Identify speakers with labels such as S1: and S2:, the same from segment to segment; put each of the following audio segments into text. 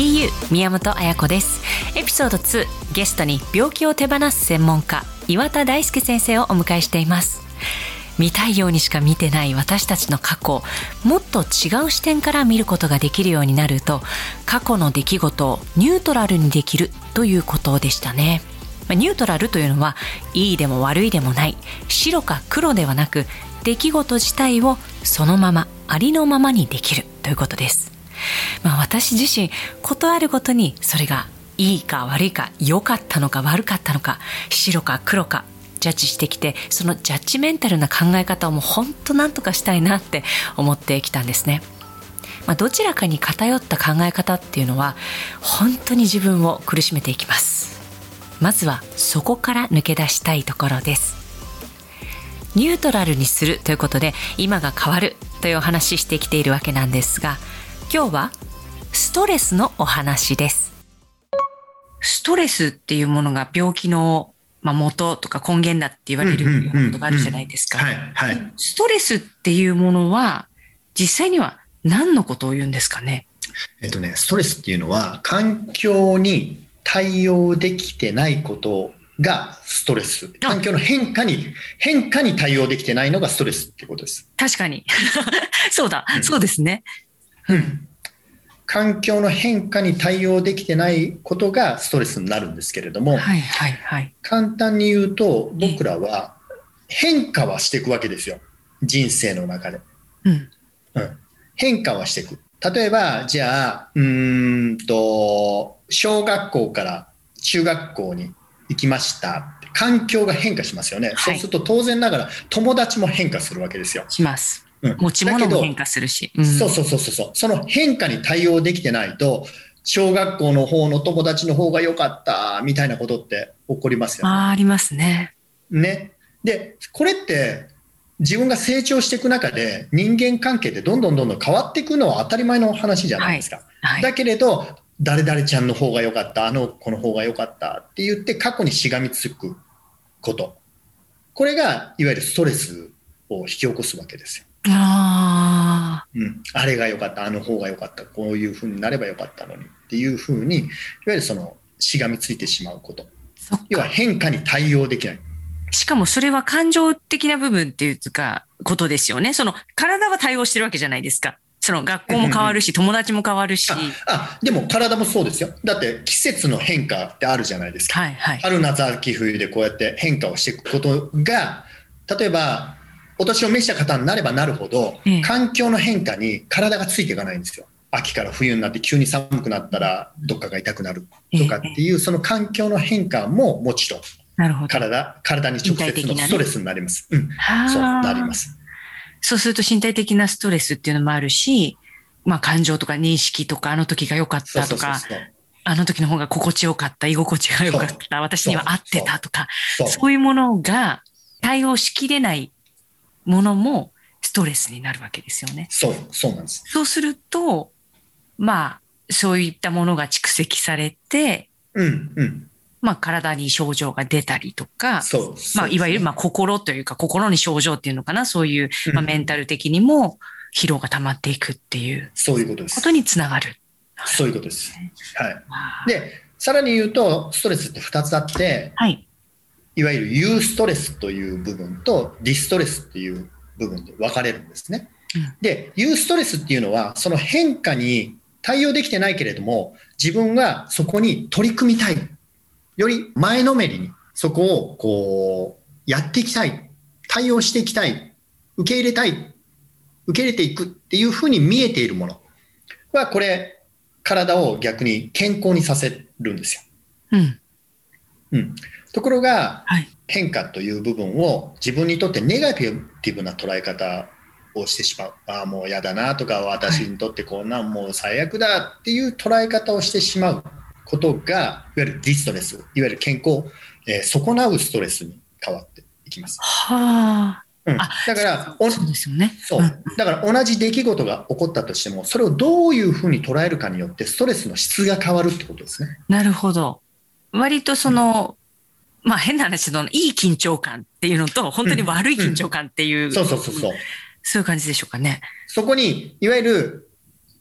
S1: BU 宮本彩子です。エピソード2ゲストに病気を手放す専門家岩田大輔先生をお迎えしています。見たいようにしか見てない私たちの過去もっと違う視点から見ることができるようになると過去の出来事をニュートラルにできるということでしたね。ニュートラルというのはいいでも悪いでもない白か黒ではなく出来事自体をそのままありのままにできるということです。まあ、私自身ことあるごとにそれがいいか悪いか良かったのか悪かったのか白か黒かジャッジしてきてそのジャッジメンタルな考え方をもう本当なんとかしたいなって思ってきたんですね。まあ、どちらかに偏った考え方っていうのは本当に自分を苦しめていきます。まずはそこから抜け出したいところです。ニュートラルにするということで今が変わるというお話ししてきているわけなんですが今日はストレスのお話ですストレスっていうものが病気のまあ、元とか根源だって言われるようなことがあるじゃないですか。ストレスっていうものは実際には何のことを言うんですかね？
S2: えっとね、ストレスっていうのは環境に対応できてないことがストレス。環境の変化に、変化に対応できてないのがストレスってことです。
S1: 確かに。そうだ、うん、そうですね。
S2: うん。環境の変化に対応できてないことがストレスになるんですけれども、はいはいはい、簡単に言うと僕らは変化はしていくわけですよ。人生の中で。うん。うん。変化はしていく。例えば、じゃあ、うんと、小学校から中学校に行きました環境が変化しますよね、はい、そうすると当然ながら友達も変化するわけですよ。
S1: します。うん、持ち物も変化するし、
S2: うん、そうそうそうそうその変化に対応できてないと小学校の方の友達の方が良かったみたいなことって起こりますよね。
S1: あありますね。
S2: ね。でこれって自分が成長していく中で人間関係ってどんどんどんどん変わっていくのは当たり前の話じゃないですか。はいはい、だけれど誰々ちゃんの方が良かった、あの子の方が良かったって言って過去にしがみつくこと。これがいわゆるストレスを引き起こすわけですよ。あ,、うん、あれが良かった、あの方が良かった、こういうふうになれば良かったのにっていうふうに、いわゆるそのしがみついてしまうこと。要は変化に対応できない。
S1: しかもそれは感情的な部分っていうか、ことですよね。その体は対応してるわけじゃないですか。その学校も変わるし、友達も変わるし。
S2: あでも体もそうですよ。だって季節の変化ってあるじゃないですか。はいはい、春、夏、秋、冬でこうやって変化をしていくことが、例えば、お年を召した方になればなるほど、環境の変化に体がついていかないんですよ。秋から冬になって急に寒くなったらどっかが痛くなるとかっていう、その環境の変化ももちろん体体に直接のストレスになります。うん、そうなります。
S1: そうすると身体的なストレスっていうのもあるし、まあ感情とか認識とか、あの時が良かったとか、あの時の方が心地よかった、居心地が良かった、私には合ってたとか、そういうものが対応しきれないものもストレスになるわけですよね。
S2: そう、そうなんです。
S1: そうすると、まあ、そういったものが蓄積されて、うん、うん。まあ、体に症状が出たりとか、そうまあ、いわゆるまあ心というか、心に症状っていうのかな、そういう、まあ、メンタル的にも疲労が溜まっていくっていう、
S2: そういうことです。
S1: ことにつながる。
S2: そういうことです。はい。で、さらに言うと、ストレスって2つあって、はい。いわゆるユーストレスという部分とディストレスっていう部分で分かれるんですね。うん、で、ユーストレスっていうのは、その変化に対応できてないけれども、自分がそこに取り組みたいより前のめりにそこをこうやっていきたい、対応していきたい、受け入れたい、受け入れていくっていうふうに見えているものは、これ、体を逆に健康にさせるんですよ。うん。うん。ところが、はい、変化という部分を自分にとってネガティブな捉え方をしてしまう。ああ、もう嫌だなとか、私にとってこんなもう最悪だっていう捉え方をしてしまうことが、いわゆるディストレス、いわゆる健康、えー、損なうストレスに変わっていきます。はあ。うん、だからそうですよね。そう。だから同じ出来事が起こったとしても、それをどういうふうに捉えるかによって、ストレスの質が変わるってことですね。
S1: なるほど。割とその、うん、まあ変な話の、いい緊張感っていうのと、本当に悪い緊張感っていう、うん、
S2: そうそうそうそう。
S1: そういう感じでしょうかね。
S2: そこに、いわゆる、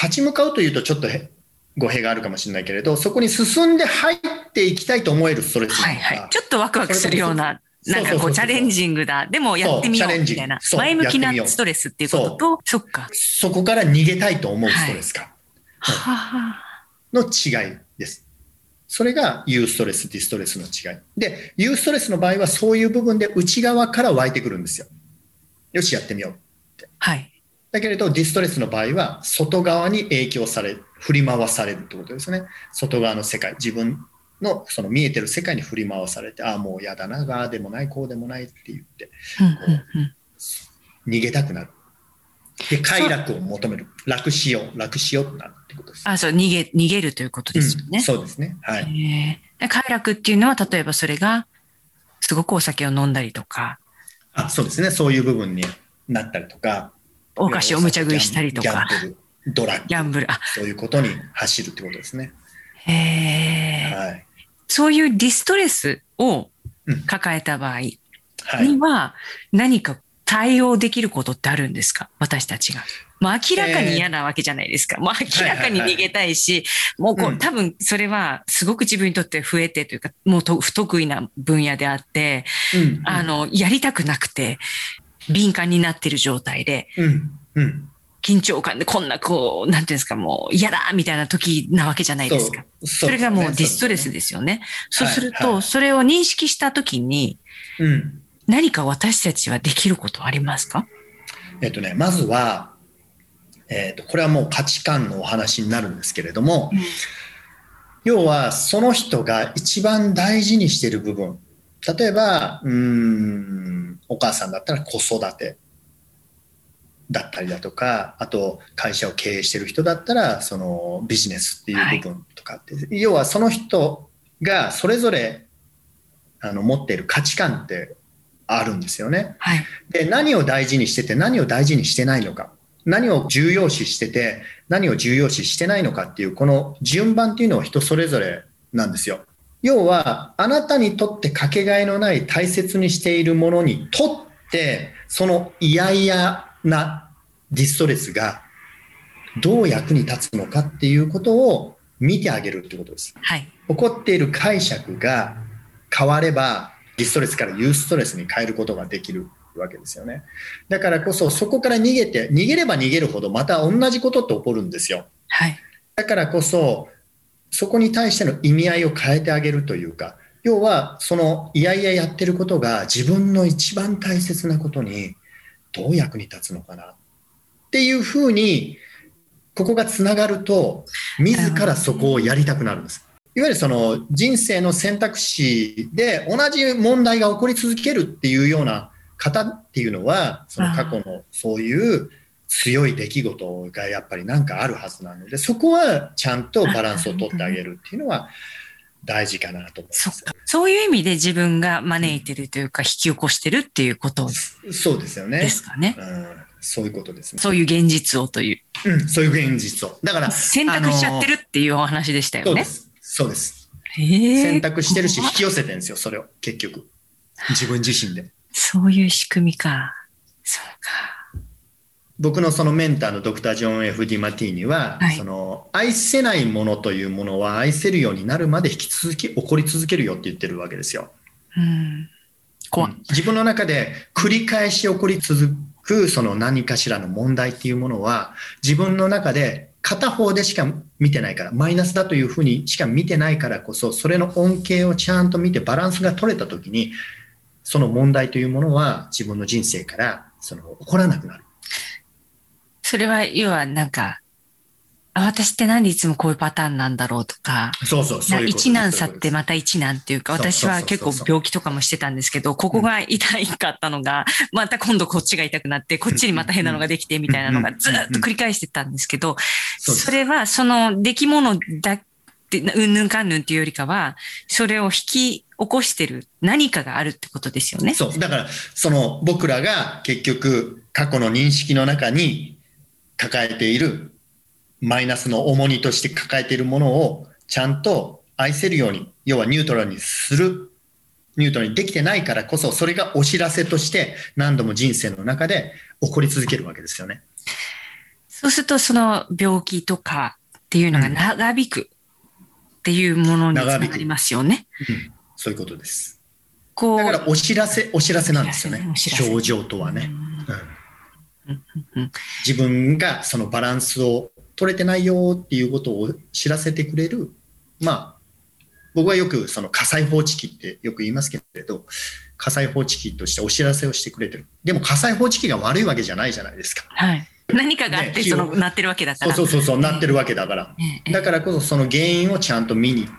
S2: 立ち向かうというとちょっと語弊があるかもしれないけれど、そこに進んで入っていきたいと思えるストレス
S1: はいはい。ちょっとワクワクするような、なんかこうチャレンジングだ。でもやってみようみたいな。前向きなストレスっていうことと、そっか。
S2: そこから逃げたいと思うストレスか。はい、の違いです。それがユーストレス、ディストレスの違い。で、ユーストレスの場合はそういう部分で内側から湧いてくるんですよ。よし、やってみようって。
S1: はい。
S2: だけれど、ディストレスの場合は外側に影響される。振り回されるってことですね。外側の世界、自分のその見えてる世界に振り回されて、ああ、もう嫌だな、ああでもない、こうでもないって言って、逃げたくなる。で、快楽を求める。楽しよう、楽しようなるってことです。
S1: あそう、逃げ、逃げるということですよね。うん、
S2: そうですね。はい。
S1: 快楽っていうのは、例えばそれが、すごくお酒を飲んだりとか。
S2: あ、そうですね。そういう部分になったりとか。
S1: お菓子を無茶食いしたりとか。
S2: ドラッグ。
S1: ギャンブル。あ
S2: そういうことに走るってことですね。
S1: へえ、はい。そういうディストレスを抱えた場合には、何か対応できることってあるんですか？私たちが。もう明らかに嫌なわけじゃないですか。もう明らかに逃げたいし、もうこう、多分それはすごく自分にとって増えてというか、もう不得意な分野であって、うん。あの、やりたくなくて、敏感になってる状態で、うん。うん。緊張感でこんなこう、なんていうんですか、もう嫌だみたいな時なわけじゃないですか。それがもうディストレスですよね。そうすると、それを認識した時に、何か私たちはできることありますか？
S2: えっとね、まずは、えっ、と、これはもう価値観のお話になるんですけれども、うん、要はその人が一番大事にしている部分。例えば、うん、お母さんだったら子育て。だったりだとかあと会社を経営してる人だったらそのビジネスっていう部分とかって、はい、要はその人がそれぞれあの持っている価値観ってあるんですよね。はい、で何を大事にしてて何を大事にしてないのか何を重要視してて何を重要視してないのかっていうこの順番っていうのは人それぞれなんですよ。要はあなたにとってかけがえのない大切にしているものにとってその嫌々なディストレスがどう役に立つのかっていうことを見てあげるってことです。はい、起こっている解釈が変わればディストレスからユーストレスに変えることができるわけですよね。だからこそそこから逃げて逃げれば逃げるほどまた同じことって起こるんですよ。はい、だからこそそこに対しての意味合いを変えてあげるというか要はそのいやいややってることが自分の一番大切なことにどう役に立つのかなっていうふうに、ここがつながると、自らそこをやりたくなるんです。いわゆるその人生の選択肢で同じ問題が起こり続けるっていうような方っていうのは、その過去のそういう強い出来事がやっぱりなんかあるはずなので、そこはちゃんとバランスを取ってあげるっていうのは、大事かなと思います。
S1: そういう意味で自分が招いてるというか、引き起こしてるっていうこと
S2: そうですよね。
S1: ですかね。
S2: うん、そういうことですね。
S1: そういう現実をという。
S2: うん、そういう現実を。だから。
S1: 選択しちゃってるっていうお話でしたよね。そうです。
S2: そうです。選択してるし、引き寄せてるんですよ、それを、結局。自分自身で。
S1: そういう仕組みか。そうか。
S2: 僕のそのメンターのドクター・ジョン・ F・ ディマティーニは、はい、その愛せないものというものは愛せるようになるまで引き続き起こり続けるよって言ってるわけですよ。うん、怖自分の中で繰り返し起こり続くその何かしらの問題っていうものは自分の中で片方でしか見てないからマイナスだというふうにしか見てないからこそそれの恩恵をちゃんと見てバランスが取れたときにその問題というものは自分の人生からその起こらなくなる。
S1: それは、要はなんか、私ってなんでいつもこういうパターンなんだろうとか、
S2: そうそうそう
S1: 一難去ってまた一難っていうか、私は結構病気とかもしてたんですけど、ここが痛いかったのが、また今度こっちが痛くなって、こっちにまた変なのができてみたいなのがずっと繰り返してたんですけど、それはその出来物だって、うんぬんかんぬんっていうよりかは、それを引き起こしてる何かがあるってことですよね。
S2: そう。だから、その僕らが結局過去の認識の中に抱えているマイナスの重荷として抱えているものをちゃんと愛せるように、要はニュートラルにする、ニュートラルにできてないからこそ、それがお知らせとして何度も人生の中で起こり続けるわけですよね。
S1: そうすると、その病気とかっていうのが長引くっていうものにつながりますよね。
S2: うん、そういうことです。こう。だからお知らせ、お知らせなんですよね。症状とはね。自分がそのバランスを取れてないよっていうことを知らせてくれる、まあ、僕はよくその火災報知器ってよく言いますけれど、火災報知器としてお知らせをしてくれてる。でも火災報知器が悪いわけじゃないじゃないですか。
S1: はい。何かがあって、ね、その、なってるわけだから。
S2: そうそうそう、なってるわけだから。だからこそその原因をちゃんと見に行っ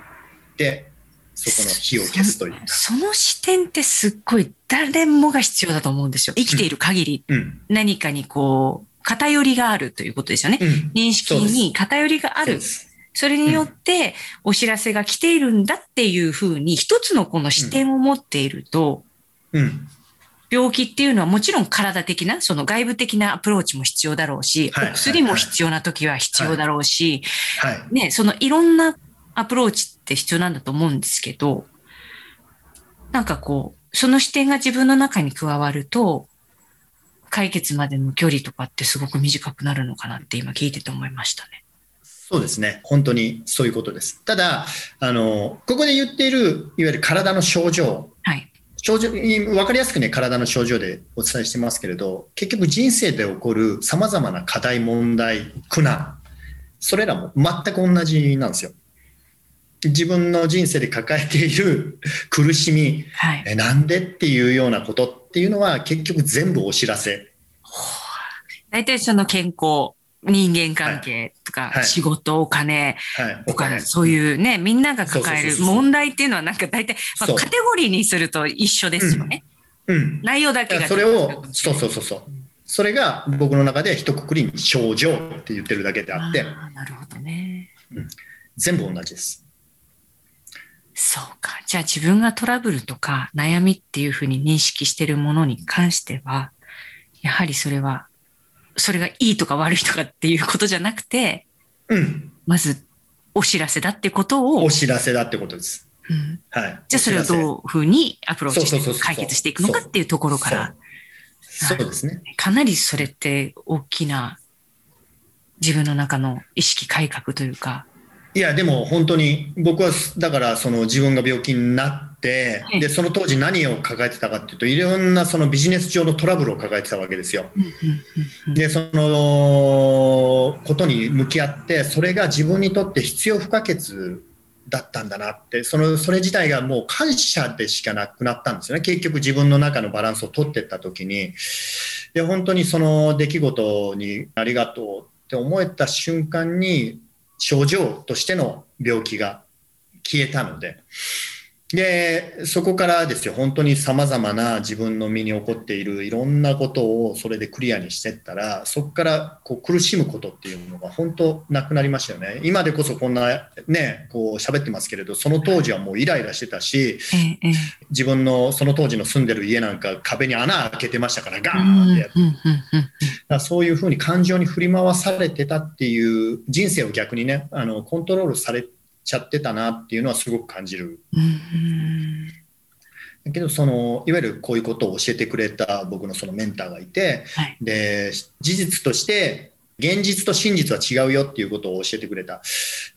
S2: て、そこの火を消すという
S1: その視点ってすっごい誰もが必要だと思うんですよ。生きている限り、うん、何かにこう、偏りがあるということですよね。うん、認識に偏りがある。それによってお知らせが来ているんだっていうふうに一つのこの視点を持っていると、うん、病気っていうのはもちろん体的な、その外部的なアプローチも必要だろうし、お薬も必要な時は必要だろうし、ね、そのいろんなアプローチって必要なんだと思うんですけど、なんかこう、その視点が自分の中に加わると、解決までの距離とかってすごく短くなるのかなって今聞いてて思いましたね。
S2: そうですね。本当にそういうことです。ただ、あの、ここで言っている、いわゆる体の症状。はい。症状に分かりやすくね、体の症状でお伝えしてますけれど、結局人生で起こる様々な課題、問題、苦難、それらも全く同じなんですよ。自分の人生で抱えている苦しみ、はい、えなんでっていうようなことっていうのは結局全部お知らせ。
S1: 大体その健康、人間関係とか、仕事、お金、お金、そういうね、みんなが抱える問題っていうのはなんか大体、まあ、カテゴリーにすると一緒ですよね。うん。内容だけが。
S2: それを、そうそうそうそう。それが僕の中で一括りに症状って言ってるだけであって。
S1: なるほどね、
S2: うん。全部同じです。
S1: そうか。じゃあ自分がトラブルとか悩みっていうふうに認識しているものに関しては、やはりそれは、それがいいとか悪いとかっていうことじゃなくて、うん。まず、お知らせだってことを。
S2: お知らせだってことです。
S1: うん。はい。じゃあそれをどういうふうにアプローチして解決していくのかっていうところから。
S2: そうですね。
S1: かなりそれって大きな自分の中の意識改革というか、
S2: いや、でも本当に僕はだからその自分が病気になって、で、その当時何を抱えてたかっていうと、いろんなそのビジネス上のトラブルを抱えてたわけですよ。で、そのことに向き合って、それが自分にとって必要不可欠だったんだなって、その、それ自体がもう感謝でしかなくなったんですよね。結局自分の中のバランスを取っていった時に、で、本当にその出来事にありがとうって思えた瞬間に、症状としての病気が消えたので、で、そこからですよ、本当に様々な自分の身に起こっているいろんなことをそれでクリアにしていったら、そこからこう苦しむことっていうのが本当なくなりましたよね。今でこそこんなね、こう喋ってますけれど、その当時はもうイライラしてたし、自分のその当時の住んでる家なんか壁に穴開けてましたから、ガーンってやって。そういうふうに感情に振り回されてたっていう人生を逆にね、あのコントロールされてちゃってたなっていうのはすごく感じる。だけどそのいわゆるこういうことを教えてくれた僕のそのメンターがいて、はい、で事実として現実と真実は違うよっていうことを教えてくれた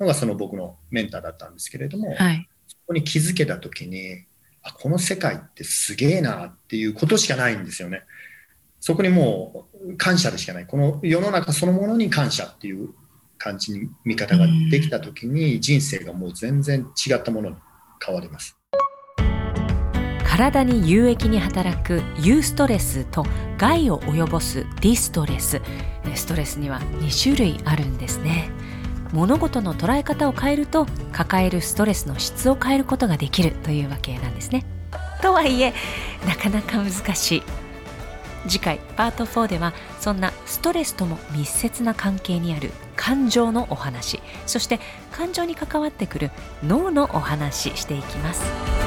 S2: のがその僕のメンターだったんですけれども、はい、そこに気づけた時にあこの世界ってすげえなっていうことしかないんですよね。そこにもう感謝でしかない。この世の中そのものに感謝っていう感じに見方ができた時に人生がもう全然違ったものに変わります。
S1: 体に有益に働くユーストレスと害を及ぼすディストレス。ストレスには2種類あるんですね。物事の捉え方を変えると抱えるストレスの質を変えることができるというわけなんですね。とはいえなかなか難しい次回パート4ではそんなストレスとも密接な関係にある感情のお話そして感情に関わってくる脳のお話していきます。